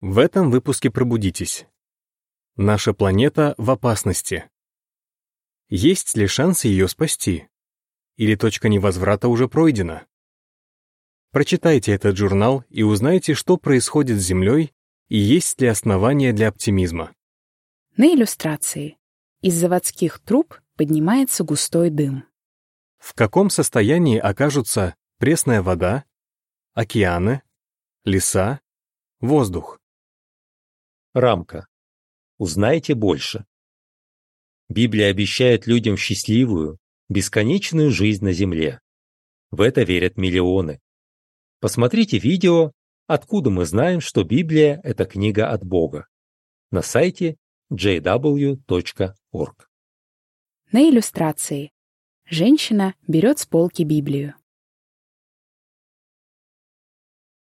В этом выпуске пробудитесь. Наша планета в опасности. Есть ли шанс ее спасти? Или точка невозврата уже пройдена? Прочитайте этот журнал и узнайте, что происходит с Землей и есть ли основания для оптимизма. На иллюстрации. Из заводских труб поднимается густой дым. В каком состоянии окажутся пресная вода, океаны, леса, воздух? Рамка. Узнайте больше. Библия обещает людям счастливую, бесконечную жизнь на земле. В это верят миллионы. Посмотрите видео «Откуда мы знаем, что Библия – это книга от Бога» на сайте jw.org. На иллюстрации. Женщина берет с полки Библию.